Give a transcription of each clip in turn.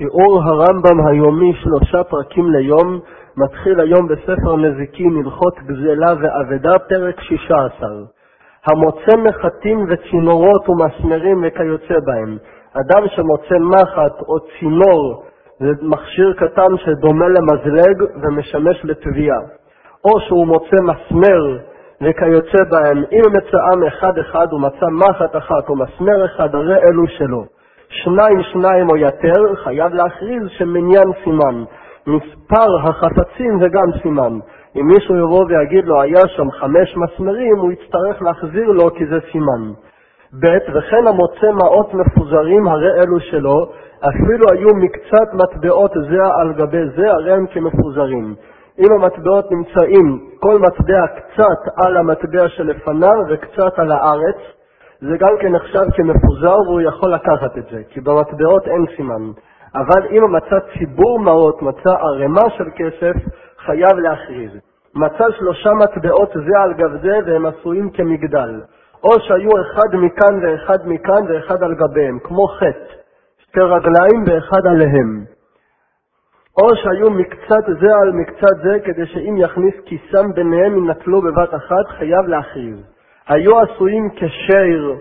שיעור הרמב"ם היומי שלושה פרקים ליום מתחיל היום בספר נזיקין הלכות גזלה ואבדה פרק שישה עשר. המוצא מחטים וצינורות ומסמרים וכיוצא בהם. אדם שמוצא מחט או צינור זה מכשיר קטן שדומה למזלג ומשמש לטביעה. או שהוא מוצא מסמר וכיוצא בהם, אם מצאם אחד אחד ומצא מחט אחת או מסמר אחד, הרי אלו שלו. שניים שניים או יותר, חייב להכריז שמניין סימן. מספר החפצים זה גם סימן. אם מישהו יבוא ויגיד לו, היה שם חמש מסמרים, הוא יצטרך להחזיר לו כי זה סימן. ב. וכן המוצא מעות מפוזרים, הרי אלו שלו, אפילו היו מקצת מטבעות זה על גבי זה, הרי הם כמפוזרים. אם המטבעות נמצאים, כל מטבע קצת על המטבע שלפניו וקצת על הארץ, זה גם כן נחשב כמפוזר והוא יכול לקחת את זה, כי במטבעות אין סימן. אבל אם מצא ציבור מעות, מצא ערימה של כסף, חייב להכריז. מצא שלושה מטבעות זה על גב זה והם עשויים כמגדל. או שהיו אחד מכאן ואחד מכאן ואחד על גביהם, כמו חטא, שתי רגליים ואחד עליהם. או שהיו מקצת זה על מקצת זה, כדי שאם יכניס כיסם ביניהם ינטלו בבת אחת, חייב להכריז. היו עשויים כשיר,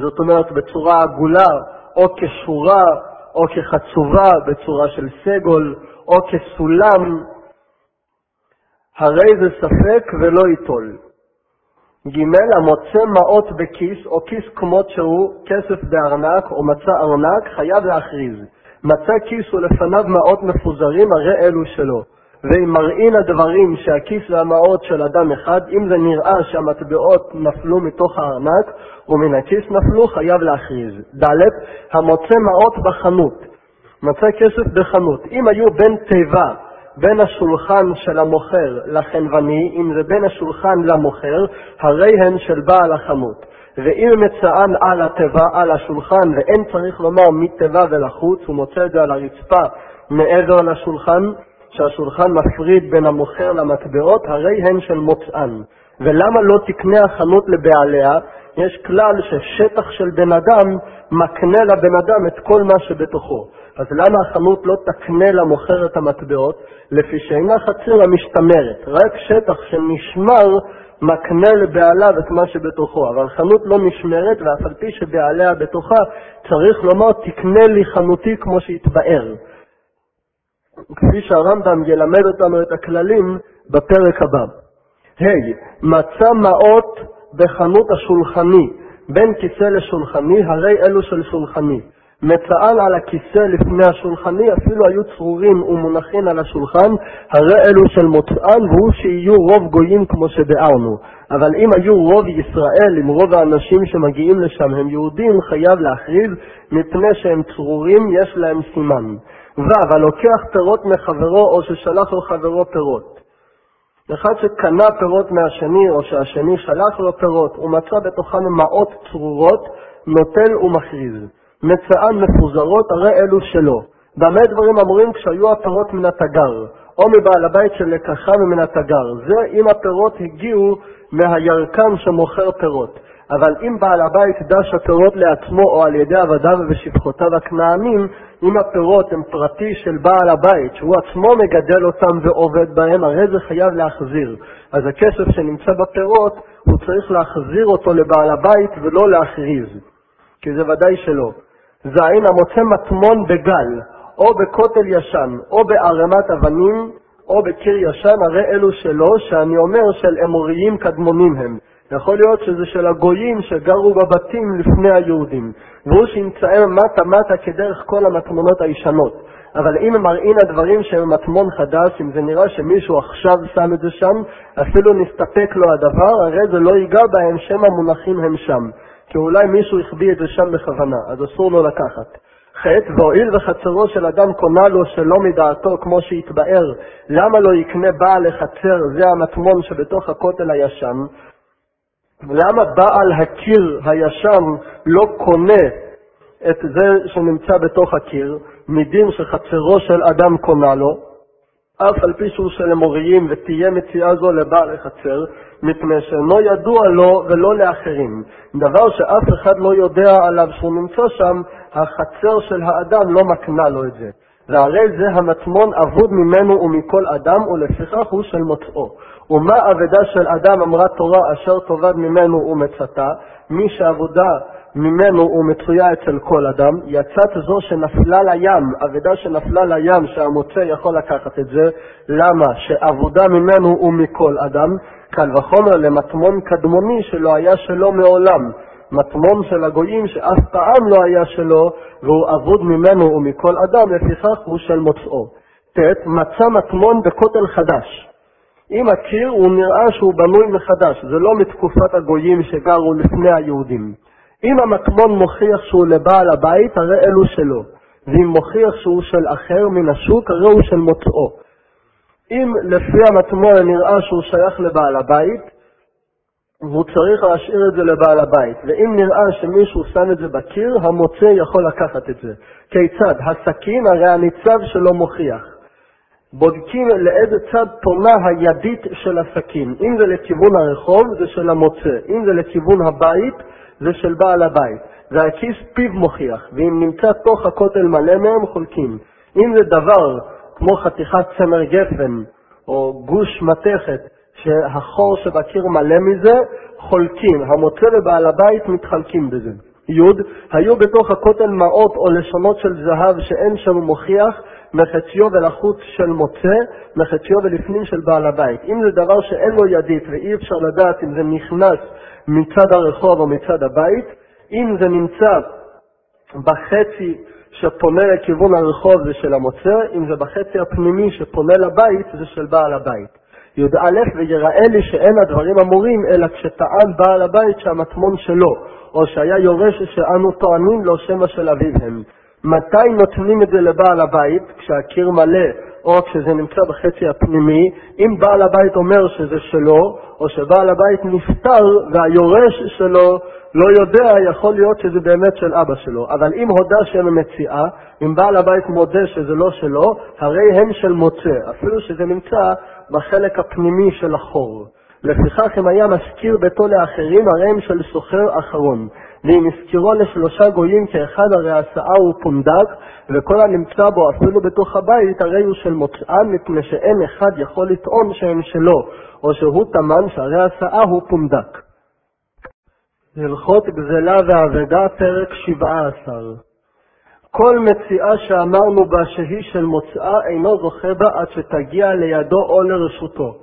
זאת אומרת בצורה עגולה, או כשורה, או כחצובה בצורה של סגול, או כסולם, הרי זה ספק ולא ייטול. ג. המוצא מעות בכיס, או כיס כמות שהוא, כסף בארנק, או מצא ארנק, חייב להכריז. מצא כיס ולפניו מעות מפוזרים, הרי אלו שלו. ואם מראין הדברים שהכיס והמעות של אדם אחד, אם זה נראה שהמטבעות נפלו מתוך הארנק ומן הכיס נפלו, חייב להכריז. ד. המוצא מעות בחנות, מצא כסף בחנות. אם היו בין תיבה בין השולחן של המוכר לחנווני, אם זה בין השולחן למוכר, הרי הן של בעל החנות. ואם מצאן על התיבה, על השולחן, ואין צריך לומר מתיבה ולחוץ, הוא מוצא את זה על הרצפה מעבר לשולחן, שהשולחן מפריד בין המוכר למטבעות, הרי הן של מוצאן. ולמה לא תקנה החנות לבעליה? יש כלל ששטח של בן אדם מקנה לבן אדם את כל מה שבתוכו. אז למה החנות לא תקנה למוכר את המטבעות? לפי שאינה חציר המשתמרת, רק שטח שנשמר מקנה לבעליו את מה שבתוכו, אבל חנות לא נשמרת, ואף על פי שבעליה בתוכה, צריך לומר תקנה לי חנותי כמו שהתבאר. כפי שהרמב"ם ילמד אותנו את הכללים בפרק הבא. ה. Hey, מצא מעות בחנות השולחני, בין כיסא לשולחני, הרי אלו של שולחני. מצאן על הכיסא לפני השולחני, אפילו היו צרורים ומונחים על השולחן, הרי אלו של מוצאן, והוא שיהיו רוב גויים כמו שביארנו. אבל אם היו רוב ישראל, אם רוב האנשים שמגיעים לשם הם יהודים, חייב להכריז, מפני שהם צרורים, יש להם סימן. ו. הלוקח פירות מחברו או ששלח לו חברו פירות. אחד שקנה פירות מהשני, או שהשני שלח לו פירות, ומצא בתוכן מעות צרורות, נוטל ומכריז. מצאן מפוזרות, הרי אלו שלו. במה דברים אמורים כשהיו הפירות מן התגר, או מבעל הבית שלקחה ומן התגר. זה אם הפירות הגיעו מהירקן שמוכר פירות. אבל אם בעל הבית דש הפירות לעצמו או על ידי עבדיו ושפחותיו הכנענים, אם הפירות הם פרטי של בעל הבית, שהוא עצמו מגדל אותם ועובד בהם, הרי זה חייב להחזיר. אז הכסף שנמצא בפירות, הוא צריך להחזיר אותו לבעל הבית ולא להכריז, כי זה ודאי שלא. זין המוצא מטמון בגל, או בכותל ישן, או בערימת אבנים, או בקיר ישן, הרי אלו שלו, שאני אומר של אמוריים קדמונים הם. יכול להיות שזה של הגויים שגרו בבתים לפני היהודים, והוא שימצאם מטה מטה כדרך כל המטמונות הישנות. אבל אם מראים הדברים שהם מטמון חדש, אם זה נראה שמישהו עכשיו שם את זה שם, אפילו נסתפק לו הדבר, הרי זה לא ייגע בהם שם המונחים הם שם. כי אולי מישהו החביא את זה שם בכוונה, אז אסור לו לקחת. ח' והואיל וחצרו של אדם קונה לו שלא מדעתו כמו שהתבאר, למה לא יקנה בעל לחצר, זה המטמון שבתוך הכותל הישן? למה בעל הקיר הישן לא קונה את זה שנמצא בתוך הקיר, מדין שחצרו של אדם קונה לו? אף על פי שהוא של אמוריים ותהיה מציאה זו לבעל החצר, מפני שאינו ידוע לו ולא לאחרים. דבר שאף אחד לא יודע עליו שהוא נמצא שם, החצר של האדם לא מקנה לו את זה. והרי זה המטמון אבוד ממנו ומכל אדם, ולפיכך הוא של מוצאו. ומה אבדה של אדם אמרה תורה אשר תאבד ממנו ומצאתה, מי שעבודה ממנו ומצויה אצל כל אדם, יצאת זו שנפלה לים, אבדה שנפלה לים שהמוצא יכול לקחת את זה, למה? שעבודה ממנו ומכל אדם, קל וחומר למטמון קדמוני שלא היה שלו מעולם, מטמון של הגויים שאף פעם לא היה שלו, והוא אבוד ממנו ומכל אדם, לפיכך הוא של מוצאו. ט. מצא מטמון בכותל חדש. אם הקיר הוא נראה שהוא בנוי מחדש, זה לא מתקופת הגויים שגרו לפני היהודים. אם המטמון מוכיח שהוא לבעל הבית, הרי אלו שלו, ואם מוכיח שהוא של אחר מן השוק, הרי הוא של מוצאו. אם לפי המטמון נראה שהוא שייך לבעל הבית, והוא צריך להשאיר את זה לבעל הבית. ואם נראה שמישהו שם את זה בקיר, המוצא יכול לקחת את זה. כיצד? הסכין הרי הניצב שלו מוכיח. בודקים לאיזה צד פונה הידית של הסכין. אם זה לכיוון הרחוב, זה של המוצא. אם זה לכיוון הבית, זה של בעל הבית. והכיס פיו מוכיח, ואם נמצא תוך הכותל מלא מהם, חולקים. אם זה דבר כמו חתיכת צמר גפן, או גוש מתכת, שהחור שבקיר מלא מזה, חולקים. המוצא ובעל הבית מתחלקים בזה. י. היו בתוך הכותל מעות או לשונות של זהב שאין שם מוכיח, מחציו ולחוץ של מוצא, מחציו ולפנים של בעל הבית. אם זה דבר שאין לו ידית ואי אפשר לדעת אם זה נכנס מצד הרחוב או מצד הבית, אם זה נמצא בחצי שפונה לכיוון הרחוב זה של המוצא, אם זה בחצי הפנימי שפונה לבית זה של בעל הבית. י"א ויראה לי שאין הדברים אמורים אלא כשטען בעל הבית שהמטמון שלו, או שהיה יורש שאנו טוענים לו שמא של אביו הם. מתי נותנים את זה לבעל הבית? כשהקיר מלא או כשזה נמצא בחצי הפנימי, אם בעל הבית אומר שזה שלו, או שבעל הבית נפטר והיורש שלו לא יודע, יכול להיות שזה באמת של אבא שלו. אבל אם הודה שאין מציאה, אם בעל הבית מודה שזה לא שלו, הרי הם של מוצא, אפילו שזה נמצא בחלק הפנימי של החור. לפיכך אם היה משכיר ביתו לאחרים, הרי הם של סוחר אחרון. ואם הזכירו לשלושה גויים כאחד הרי הסאה הוא פונדק, וכל הנמצא בו אפילו בתוך הבית הרי הוא של מוצאן, מפני שאין אחד יכול לטעון שהם שלו, או שהוא טמן שהרי הסאה הוא פונדק. הלכות גזלה ואבדה, פרק 17 כל מציאה שאמרנו בה שהיא של מוצאה, אינו זוכה בה עד שתגיע לידו או לרשותו.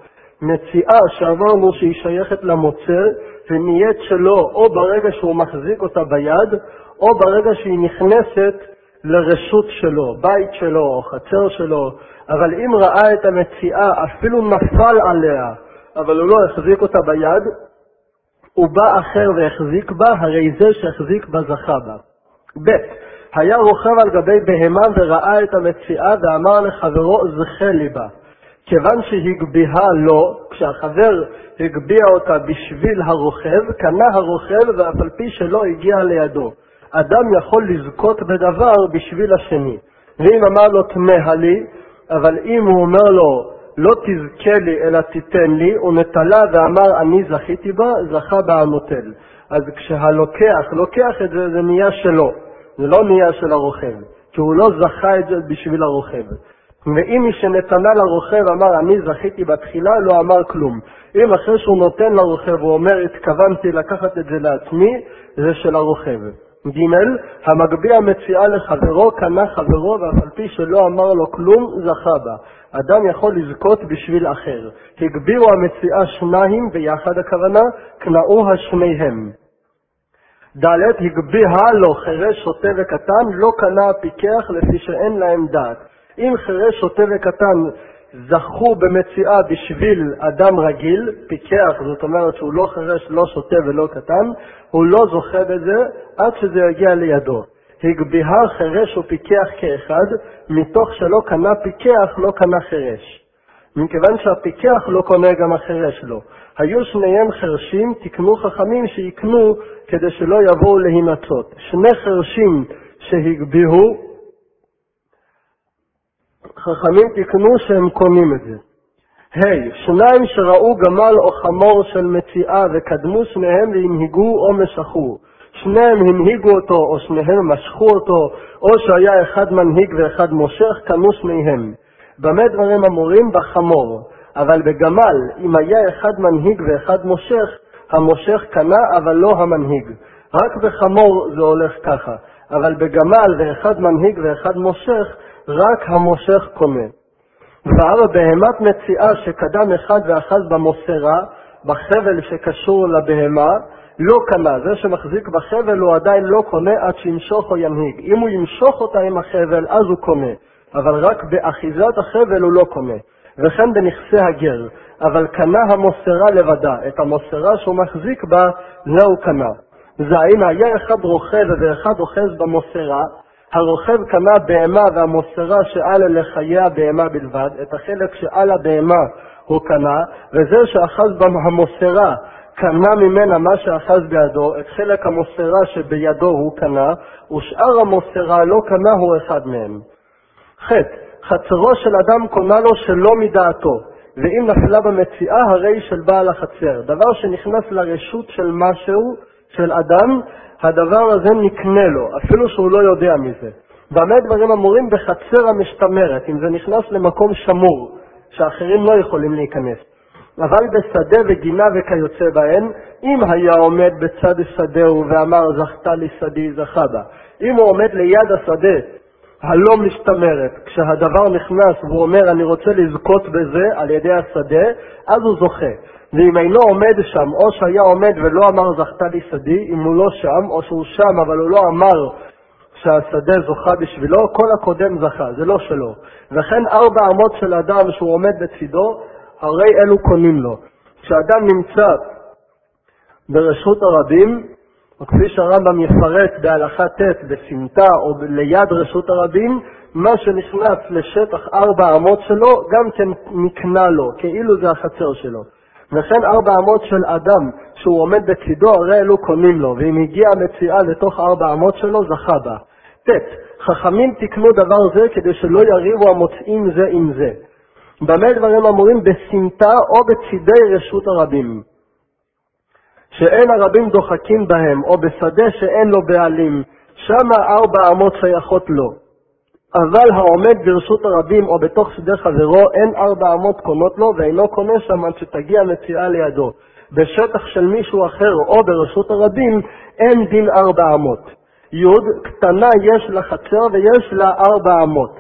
מציאה שאמרנו שהיא שייכת למוצא, ונהיית שלו או ברגע שהוא מחזיק אותה ביד, או ברגע שהיא נכנסת לרשות שלו, בית שלו או חצר שלו, אבל אם ראה את המציאה, אפילו נפל עליה, אבל הוא לא החזיק אותה ביד, הוא בא אחר והחזיק בה, הרי זה שהחזיק בה זכה בה. ב. היה רוכב על גבי בהמה וראה את המציאה ואמר לחברו זכה לי בה. כיוון שהגביהה לו, כשהחבר הגביה אותה בשביל הרוכב, קנה הרוכב ואף על פי שלא הגיע לידו. אדם יכול לזכות בדבר בשביל השני. ואם אמר לו תמה לי, אבל אם הוא אומר לו לא תזכה לי אלא תיתן לי, הוא נטלה ואמר אני זכיתי בה, זכה בה הנוטל. אז כשהלוקח לוקח את זה, זה נהיה שלו, זה לא נהיה של הרוכב, כי הוא לא זכה את זה בשביל הרוכב. ואם מי שנתנה לרוכב אמר אני זכיתי בתחילה, לא אמר כלום. אם אחרי שהוא נותן לרוכב הוא אומר התכוונתי לקחת את זה לעצמי, זה של הרוכב. ג. המגביה מציעה לחברו, קנה חברו, ואף על פי שלא אמר לו כלום, זכה בה. אדם יכול לזכות בשביל אחר. הגבירו המציעה שניים, ויחד הכוונה, קנאו השניהם. ד. הגביה לו חירש, שוטה וקטן, לא קנה הפיקח לפי שאין להם דעת. אם חירש, שוטה וקטן זכו במציאה בשביל אדם רגיל, פיקח, זאת אומרת שהוא לא חירש, לא שוטה ולא קטן, הוא לא זוכה בזה עד שזה יגיע לידו. הגביהה חירש ופיקח כאחד, מתוך שלא קנה פיקח, לא קנה חירש. מכיוון שהפיקח לא קונה גם החירש לו. היו שניהם חרשים, תקנו חכמים שיקנו כדי שלא יבואו להימצות. שני חרשים שהגביהו, חכמים תיקנו שהם קונים את זה. ה' hey, שניים שראו גמל או חמור של מציאה וקדמו שניהם והנהיגו או משכו. שניהם הנהיגו אותו או שניהם משכו אותו, או שהיה אחד מנהיג ואחד מושך, קנו שניהם. במה דברים אמורים? בחמור. אבל בגמל, אם היה אחד מנהיג ואחד מושך, המושך קנה אבל לא המנהיג. רק בחמור זה הולך ככה, אבל בגמל ואחד מנהיג ואחד מושך, רק המושך קונה. ואבא בהמת מציאה שקדם אחד ואחז במוסרה, בחבל שקשור לבהמה, לא קנה. זה שמחזיק בחבל הוא עדיין לא קונה עד שימשוך או ינהיג. אם הוא ימשוך אותה עם החבל, אז הוא קונה. אבל רק באחיזת החבל הוא לא קונה. וכן בנכסי הגר. אבל קנה המוסרה לבדה. את המוסרה שהוא מחזיק בה, זה הוא קנה. והנה היה אחד רוכב ואחד אוחז במוסרה, הרוכב קנה בהמה והמוסרה שעל לחיי הבהמה בלבד, את החלק שעל הבהמה הוא קנה, וזה שאחז במוסרה קנה ממנה מה שאחז בידו, את חלק המוסרה שבידו הוא קנה, ושאר המוסרה לא קנה הוא אחד מהם. ח. חצרו של אדם קונה לו שלא מדעתו, ואם נפלה במציאה הרי של בעל החצר. דבר שנכנס לרשות של משהו, של אדם, הדבר הזה נקנה לו, אפילו שהוא לא יודע מזה. במה דברים אמורים? בחצר המשתמרת, אם זה נכנס למקום שמור, שאחרים לא יכולים להיכנס. אבל בשדה וגינה וכיוצא בהן, אם היה עומד בצד שדהו ואמר זכתה לי שדי זכה בה, אם הוא עומד ליד השדה הלא משתמרת, כשהדבר נכנס והוא אומר אני רוצה לזכות בזה על ידי השדה, אז הוא זוכה. ואם אינו עומד שם, או שהיה עומד ולא אמר זכתה לי שדי, אם הוא לא שם, או שהוא שם אבל הוא לא אמר שהשדה זוכה בשבילו, כל הקודם זכה, זה לא שלו. וכן ארבע אמות של אדם שהוא עומד בצידו, הרי אלו קונים לו. כשאדם נמצא ברשות הרבים, או כפי שהרמב"ם יפרט בהלכה ט' בסמטה או ליד רשות הרבים, מה שנכנס לשטח ארבע אמות שלו, גם כן נקנה לו, כאילו זה החצר שלו. וכן ארבע אמות של אדם שהוא עומד בצידו, הרי אלו קונים לו, ואם הגיעה המציאה לתוך ארבע אמות שלו, זכה בה. ט. חכמים תקנו דבר זה כדי שלא יריבו המוצאים זה עם זה. במה דברים אמורים? בסמטה או בצידי רשות הרבים. שאין הרבים דוחקים בהם, או בשדה שאין לו בעלים, שמה ארבע אמות שייכות לו. אבל העומד ברשות הרבים או בתוך שדה חברו, אין ארבע אמות קונות לו, ואינו קונה שם עד שתגיע מציאה לידו. בשטח של מישהו אחר או ברשות הרבים, אין דין ארבע אמות. י. קטנה יש לה חצר ויש לה ארבע אמות.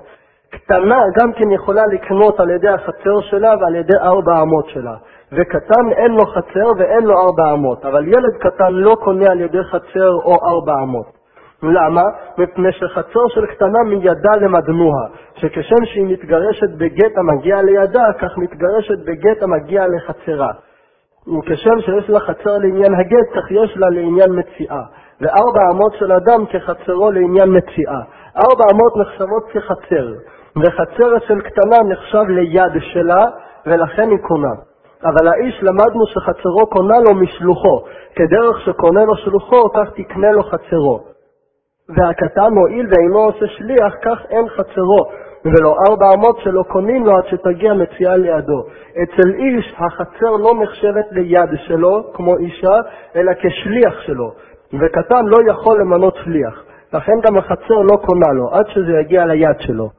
קטנה גם כן יכולה לקנות על ידי החצר שלה ועל ידי ארבע אמות שלה. וקטן אין לו חצר ואין לו ארבע אמות, אבל ילד קטן לא קונה על ידי חצר או ארבע אמות. למה? מפני שחצר של קטנה מידה למדנוה, שכשם שהיא מתגרשת בגט המגיע לידה, כך מתגרשת בגט המגיע לחצרה. וכשם שיש לה חצר לעניין הגט, כך יש לה לעניין מציאה. וארבע אמות של אדם כחצרו לעניין מציאה. ארבע אמות נחשבות כחצר, וחצר אצל קטנה נחשב ליד שלה, ולכן היא קונה. אבל האיש למדנו שחצרו קונה לו משלוחו, כדרך שקונה לו שלוחו, כך תקנה לו חצרו. והקטן מועיל ואינו עושה שליח, כך אין חצרו, ולא ארבע אמות שלו קונים לו עד שתגיע מציאה לידו. אצל איש החצר לא נחשבת ליד שלו, כמו אישה, אלא כשליח שלו, וקטן לא יכול למנות שליח. לכן גם החצר לא קונה לו, עד שזה יגיע ליד שלו.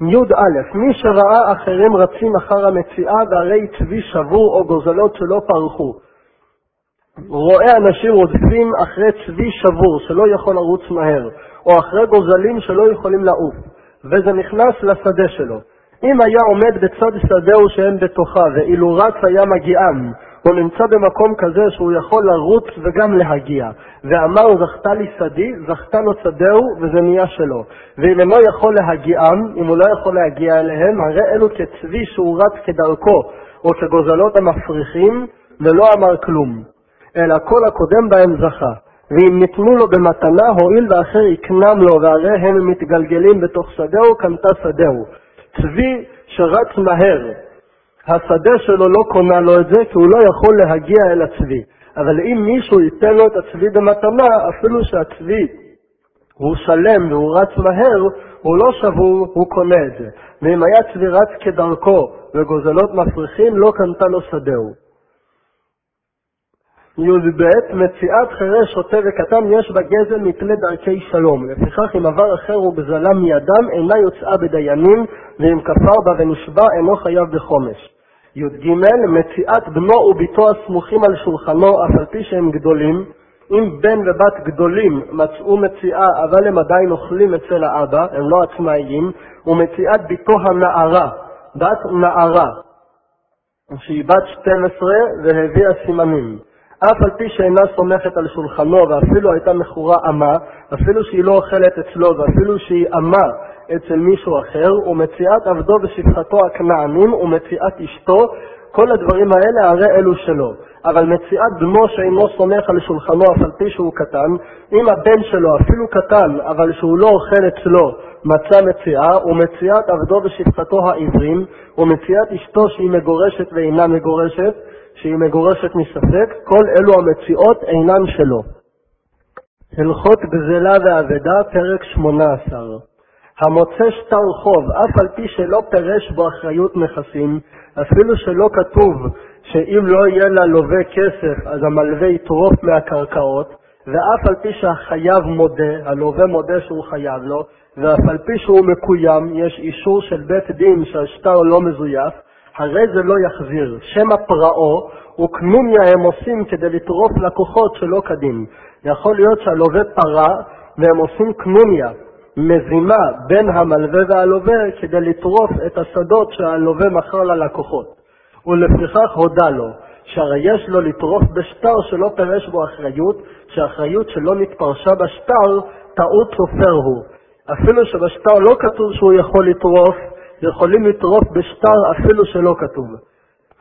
י"א מי שראה אחרים רצים אחר המציאה והרי צבי שבור או גוזלות שלא פרחו. רואה אנשים רודפים אחרי צבי שבור שלא יכול לרוץ מהר, או אחרי גוזלים שלא יכולים לעוף, וזה נכנס לשדה שלו. אם היה עומד בצד שדהו שהם בתוכה, ואילו רץ היה מגיעם, הוא נמצא במקום כזה שהוא יכול לרוץ וגם להגיע. ואמר זכתה לי שדי, זכתה לו שדהו וזה נהיה שלו. ואם אינו יכול להגיעם, אם הוא לא יכול להגיע אליהם, הרי אלו כצבי שהוא רץ כדרכו, או כגוזלות המפריחים, ולא אמר כלום. אלא כל הקודם בהם זכה. ואם ניתנו לו במתנה, הואיל ואחר יקנם לו, והרי הם מתגלגלים בתוך שדהו, קנתה שדהו. צבי שרץ מהר, השדה שלו לא קונה לו את זה, כי הוא לא יכול להגיע אל הצבי. אבל אם מישהו ייתן לו את הצבי במתנה, אפילו שהצבי הוא שלם והוא רץ מהר, הוא לא שבור, הוא קונה את זה. ואם היה צבי רץ כדרכו וגוזלות מפריחים, לא קנתה לו שדהו. י"ב מציאת חירש שוטה וקטן יש בה גזל מפני דרכי שלום. לפיכך אם עבר אחר וגזלה מידם אינה יוצאה בדיינים, ואם כפר בה ונשבע אינו חייב בחומש. י"ג מציאת בנו ובתו הסמוכים על שולחנו אף על פי שהם גדולים. אם בן ובת גדולים מצאו מציאה אבל הם עדיין אוכלים אצל האבא, הם לא עצמאיים, ומציאת בתו הנערה, בת נערה, שהיא בת 12 והביאה סימנים. אף על פי שאינה סומכת על שולחנו ואפילו הייתה מכורה אמה, אפילו שהיא לא אוכלת אצלו ואפילו שהיא אמה אצל מישהו אחר, ומציאת עבדו ושפחתו הכנענים ומציאת אשתו, כל הדברים האלה הרי אלו שלו. אבל מציאת בנו שאינו סומך על שולחנו אף על פי שהוא קטן, אם הבן שלו אפילו קטן אבל שהוא לא אוכל אצלו מצא מציאה, ומציאת עבדו ושפחתו העברים, ומציאת אשתו שהיא מגורשת ואינה מגורשת, שהיא מגורשת מספק, כל אלו המציאות אינן שלו. הלכות גזלה ואבדה, פרק 18 המוצא שטר חוב, אף על פי שלא פירש בו אחריות נכסים, אפילו שלא כתוב שאם לא יהיה ללווה כסף אז המלווה יטרוף מהקרקעות, ואף על פי שהחייב מודה, הלווה מודה שהוא חייב לו, ואף על פי שהוא מקוים, יש אישור של בית דין שהשטר לא מזויף, הרי זה לא יחזיר. שם הפרעו וקנוניה הם עושים כדי לטרוף לקוחות שלא כדין. יכול להיות שהלווה פרע והם עושים קנוניה, מזימה בין המלווה והלווה כדי לטרוף את השדות שהלווה מכר ללקוחות. ולפיכך הודה לו, שהרי יש לו לטרוף בשטר שלא פירש בו אחריות, שהאחריות שלא נתפרשה בשטר, טעות סופר הוא. אפילו שבשטר לא כתוב שהוא יכול לטרוף, יכולים לטרוף בשטר אפילו שלא כתוב.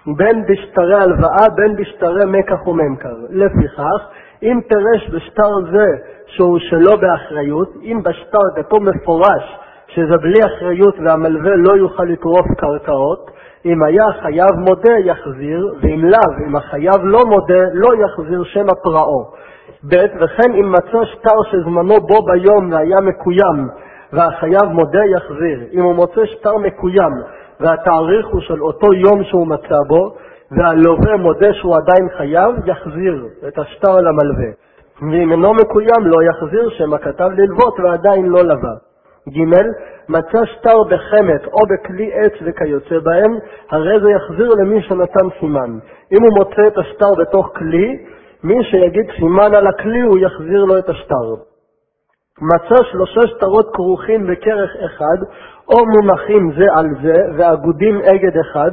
בין בשטרי הלוואה, בין בשטרי מקח וממכר. לפיכך, אם פירש בשטר זה שהוא שלא באחריות, אם בשטר כתוב מפורש שזה בלי אחריות והמלווה לא יוכל לטרוף קרקעות, אם היה חייב מודה יחזיר, ואם לאו, אם החייב לא מודה, לא יחזיר שם הפרעו. ב. וכן אם מצא שטר שזמנו בו ביום והיה מקוים, והחייב מודה יחזיר. אם הוא מוצא שטר מקוים והתאריך הוא של אותו יום שהוא מצא בו, והלווה מודה שהוא עדיין חייב, יחזיר את השטר למלווה. ואם אינו מקוים לא יחזיר שמא כתב ללוות ועדיין לא לווה. ג. מצא שטר בחמת או בכלי עץ וכיוצא בהם, הרי זה יחזיר למי שנתן סימן. אם הוא מוצא את השטר בתוך כלי, מי שיגיד סימן על הכלי הוא יחזיר לו את השטר. מצא שלושה שטרות כרוכים בכרך אחד, או מונחים זה על זה, ואגודים אגד אחד,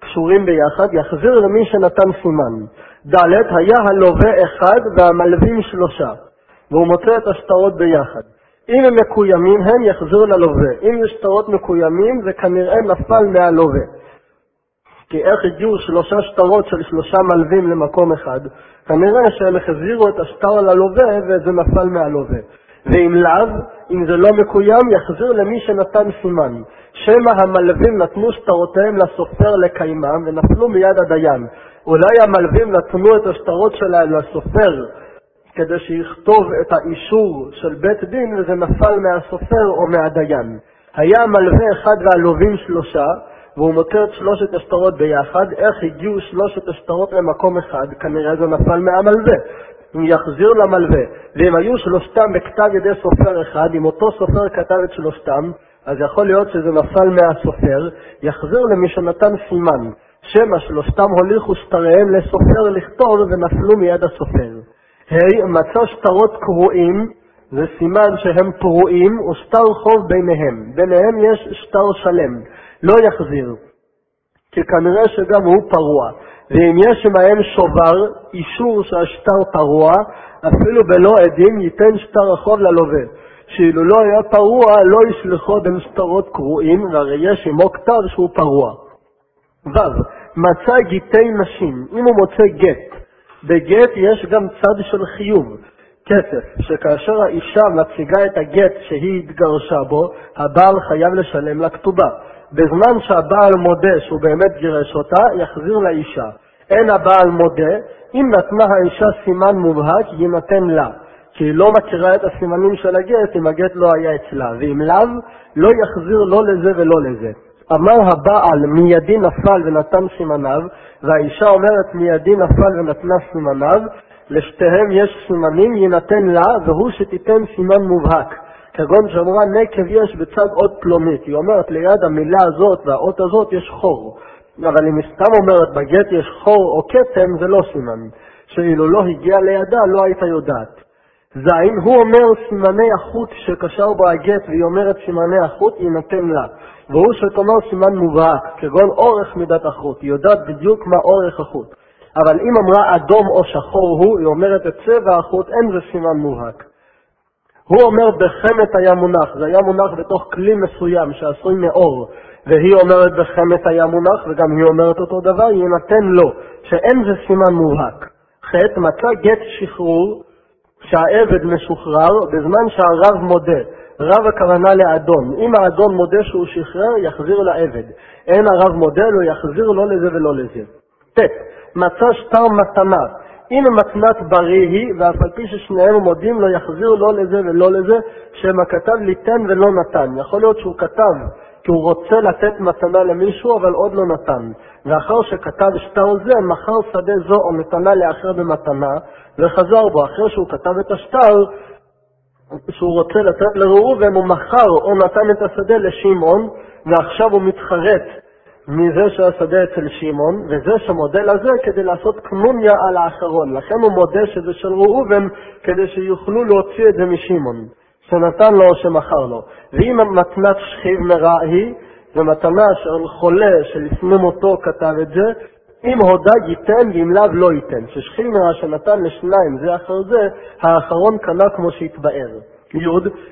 קשורים ביחד, יחזיר למי שנתן סימן. ד' היה הלווה אחד והמלווים שלושה, והוא מוצא את השטרות ביחד. אם הם מקוימים, הם יחזירו ללווה. אם יש שטרות מקוימים, זה כנראה נפל מהלווה. כי איך הגיעו שלושה שטרות של שלושה מלווים למקום אחד? כנראה שהם החזירו את השטר ללווה וזה נפל מהלווה. ואם לאו, אם זה לא מקוים, יחזיר למי שנתן סימן. שמא המלווים נתנו שטרותיהם לסופר לקיימם ונפלו מיד הדיין. אולי המלווים נתנו את השטרות שלהם לסופר כדי שיכתוב את האישור של בית דין וזה נפל מהסופר או מהדיין. היה מלווה אחד והלווים שלושה, והוא מוצא את שלושת השטרות ביחד, איך הגיעו שלושת השטרות למקום אחד? כנראה זה נפל מהמלווה. הוא יחזיר למלווה, ואם היו שלושתם בכתב ידי סופר אחד, אם אותו סופר כתב את שלושתם, אז יכול להיות שזה נפל מהסופר, יחזיר למי שנתן סימן, שמא שלושתם הוליכו שטריהם לסופר לכתוב ונפלו מיד הסופר. ה' hey, מצא שטרות קרועים, זה סימן שהם פרועים, ושטר חוב ביניהם. ביניהם יש שטר שלם, לא יחזיר, כי כנראה שגם הוא פרוע. ואם יש עמהם שובר, אישור שהשטר פרוע, אפילו בלא עדים ייתן שטר החוב ללווה. שאילו לא היה פרוע, לא ישלחו בין שטרות קרועים, והרי יש עמו כתב שהוא פרוע. ו. מצא גיטי נשים, אם הוא מוצא גט, בגט יש גם צד של חיוב, כסף, שכאשר האישה מציגה את הגט שהיא התגרשה בו, הבעל חייב לשלם לה כתובה. בזמן שהבעל מודה שהוא באמת גירש אותה, יחזיר לאישה. אין הבעל מודה, אם נתנה האישה סימן מובהק, יינתן לה. כי היא לא מכירה את הסימנים של הגט אם הגט לא היה אצלה, ואם לאו, לא יחזיר לא לזה ולא לזה. אמר הבעל מידי נפל ונתן סימניו, והאישה אומרת מידי נפל ונתנה סימניו, לשתיהם יש סימנים, יינתן לה, והוא שתיתן סימן מובהק. כגון שאמרה נקב יש בצד אות פלונית. היא אומרת ליד המילה הזאת והאות הזאת יש חור. אבל אם היא סתם אומרת בגט יש חור או כתם, זה לא סימן. שאילו לא הגיע לידה, לא הייתה יודעת. זין, הוא אומר סימני החוט שקשר בו הגט, והיא אומרת סימני החוט, יינתן לה. והוא שתאמר סימן מובהק, כגון אורך מידת החוט, היא יודעת בדיוק מה אורך החוט. אבל אם אמרה אדום או שחור הוא, היא אומרת את צבע החוט, אין זה סימן מובהק. הוא אומר בחמת היה מונח, זה היה מונח בתוך כלי מסוים שעשוי מאור, והיא אומרת בחמת היה מונח, וגם היא אומרת אותו דבר, יינתן לו, שאין זה סימן מובהק. ח' מצא גט שחרור, שהעבד משוחרר, בזמן שהרב מודה. רב הכוונה לאדון. אם האדון מודה שהוא שחרר, יחזיר לעבד. אין הרב מודה לו, יחזיר לא לזה ולא לזה. ט. מצא שטר מתנה. אם מתנת בריא היא, ואף על פי ששניהם מודים, לא יחזיר לא לזה ולא לזה, שמא כתב ליתן ולא נתן. יכול להיות שהוא כתב כי הוא רוצה לתת מתנה למישהו, אבל עוד לא נתן. ואחר שכתב שטר זה, מכר שדה זו או מתנה לאחר במתנה, וחזר בו. אחרי שהוא כתב את השטר, שהוא רוצה לתת לראובן, הוא מכר או נתן את השדה לשמעון, ועכשיו הוא מתחרט מזה שהשדה אצל שמעון, וזה שמודה לזה כדי לעשות קנוניה על האחרון. לכן הוא מודה שזה של ראובן, כדי שיוכלו להוציא את זה משמעון, שנתן לו או שמכר לו. ואם מתנת שכיב מרע היא, זו מתנה של חולה שלפני מותו כתב את זה, אם הודה ייתן ואם לאו לא ייתן. ששכיב מרע שנתן לשניים זה אחר זה, האחרון קנה כמו שהתבאר. י.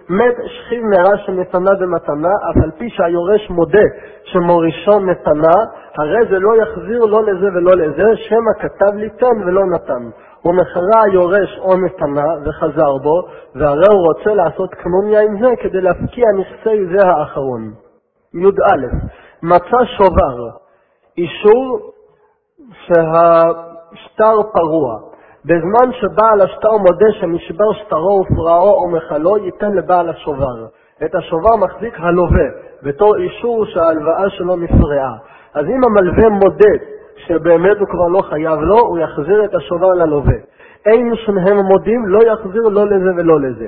מת שכיב מרע שנתנה במתנה, אף על פי שהיורש מודה שמורישו נתנה, הרי זה לא יחזיר לא לזה ולא לזה, שמא כתב ליתן ולא נתן. ומכרה היורש או נתנה וחזר בו, והרי הוא רוצה לעשות קנוניה עם זה כדי להפקיע נכסי זה האחרון. י"א מצא שובר, אישור שהשטר פרוע. בזמן שבעל השטר מודה שנשבר שטרו ופרעו או מחלו, ייתן לבעל השובר. את השובר מחזיק הלווה, בתור אישור שההלוואה שלו נפרעה. אז אם המלווה מודה שבאמת הוא כבר לא חייב לו, הוא יחזיר את השובר ללווה. אין שניהם מודים, לא יחזיר לא לזה ולא לזה.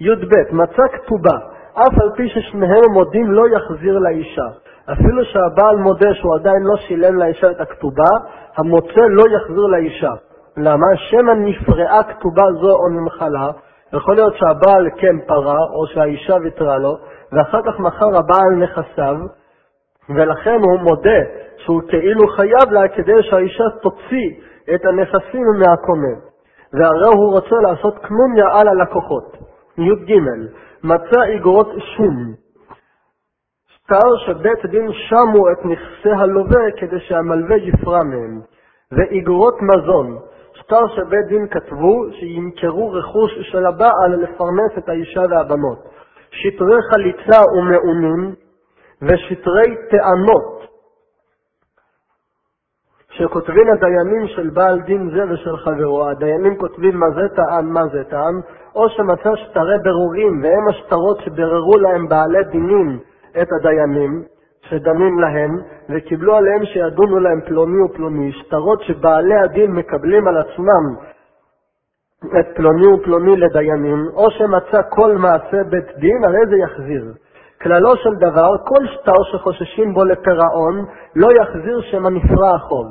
י"ב, מצא כתובה, אף על פי ששניהם מודים, לא יחזיר לאישה. אפילו שהבעל מודה שהוא עדיין לא שילם לאישה את הכתובה, המוצא לא יחזיר לאישה. למה? שמא נפרעה כתובה זו או נמחלה, יכול להיות שהבעל כן פרה, או שהאישה ויתרה לו, ואחר כך מכר הבעל נכסיו, ולכן הוא מודה שהוא כאילו חייב לה כדי שהאישה תוציא את הנכסים מהקונה. והרי הוא רוצה לעשות קנוניה על הלקוחות. י"ג מצא איגרות שום. שטר שבית דין שמו את נכסי הלווה כדי שהמלווה יפרע מהם. ואיגרות מזון, שטר שבית דין כתבו שימכרו רכוש של הבעל לפרנס את האישה והבנות. שטרי חליצה ומעונים ושטרי טענות שכותבים הדיינים של בעל דין זה ושל חברו, הדיינים כותבים מה זה טען, מה זה טען, או שמצא שטרי ברורים, והם השטרות שבררו להם בעלי דינים את הדיינים, שדנים להם, וקיבלו עליהם שידונו להם פלוני ופלוני, שטרות שבעלי הדין מקבלים על עצמם את פלוני ופלוני לדיינים, או שמצא כל מעשה בית דין, הרי זה יחזיר. כללו של דבר, כל שטר שחוששים בו לפירעון, לא יחזיר שמא נפרע החוב.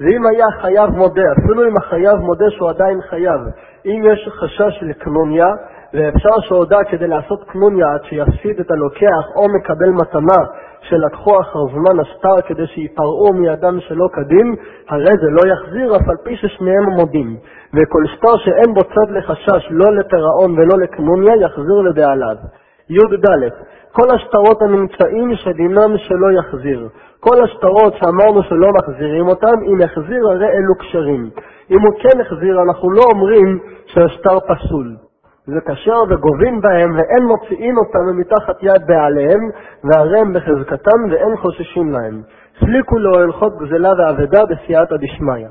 ואם היה חייב מודה, אפילו אם החייב מודה שהוא עדיין חייב, אם יש חשש לקנוניה, ואפשר שהודה כדי לעשות קנוניה עד שיפסיד את הלוקח או מקבל מתנה שלקחו אחר זמן השטר כדי שיפרעו מידם שלא כדין, הרי זה לא יחזיר אף על פי ששניהם מודים. וכל שטר שאין בו צד לחשש לא לפירעון ולא לקנוניה, יחזיר לבעליו. י"ד כל השטרות הנמצאים שדינם שלא יחזיר. כל השטרות שאמרנו שלא מחזירים אותם, אם יחזיר הרי אלו כשרים. אם הוא כן החזיר, אנחנו לא אומרים שהשטר פסול. כשר וגובים בהם ואין מוציאים אותם מתחת יד בעליהם והרי הם בחזקתם ואין חוששים להם. סליקו לו הלכות גזלה ואבדה בסייעתא דשמיא.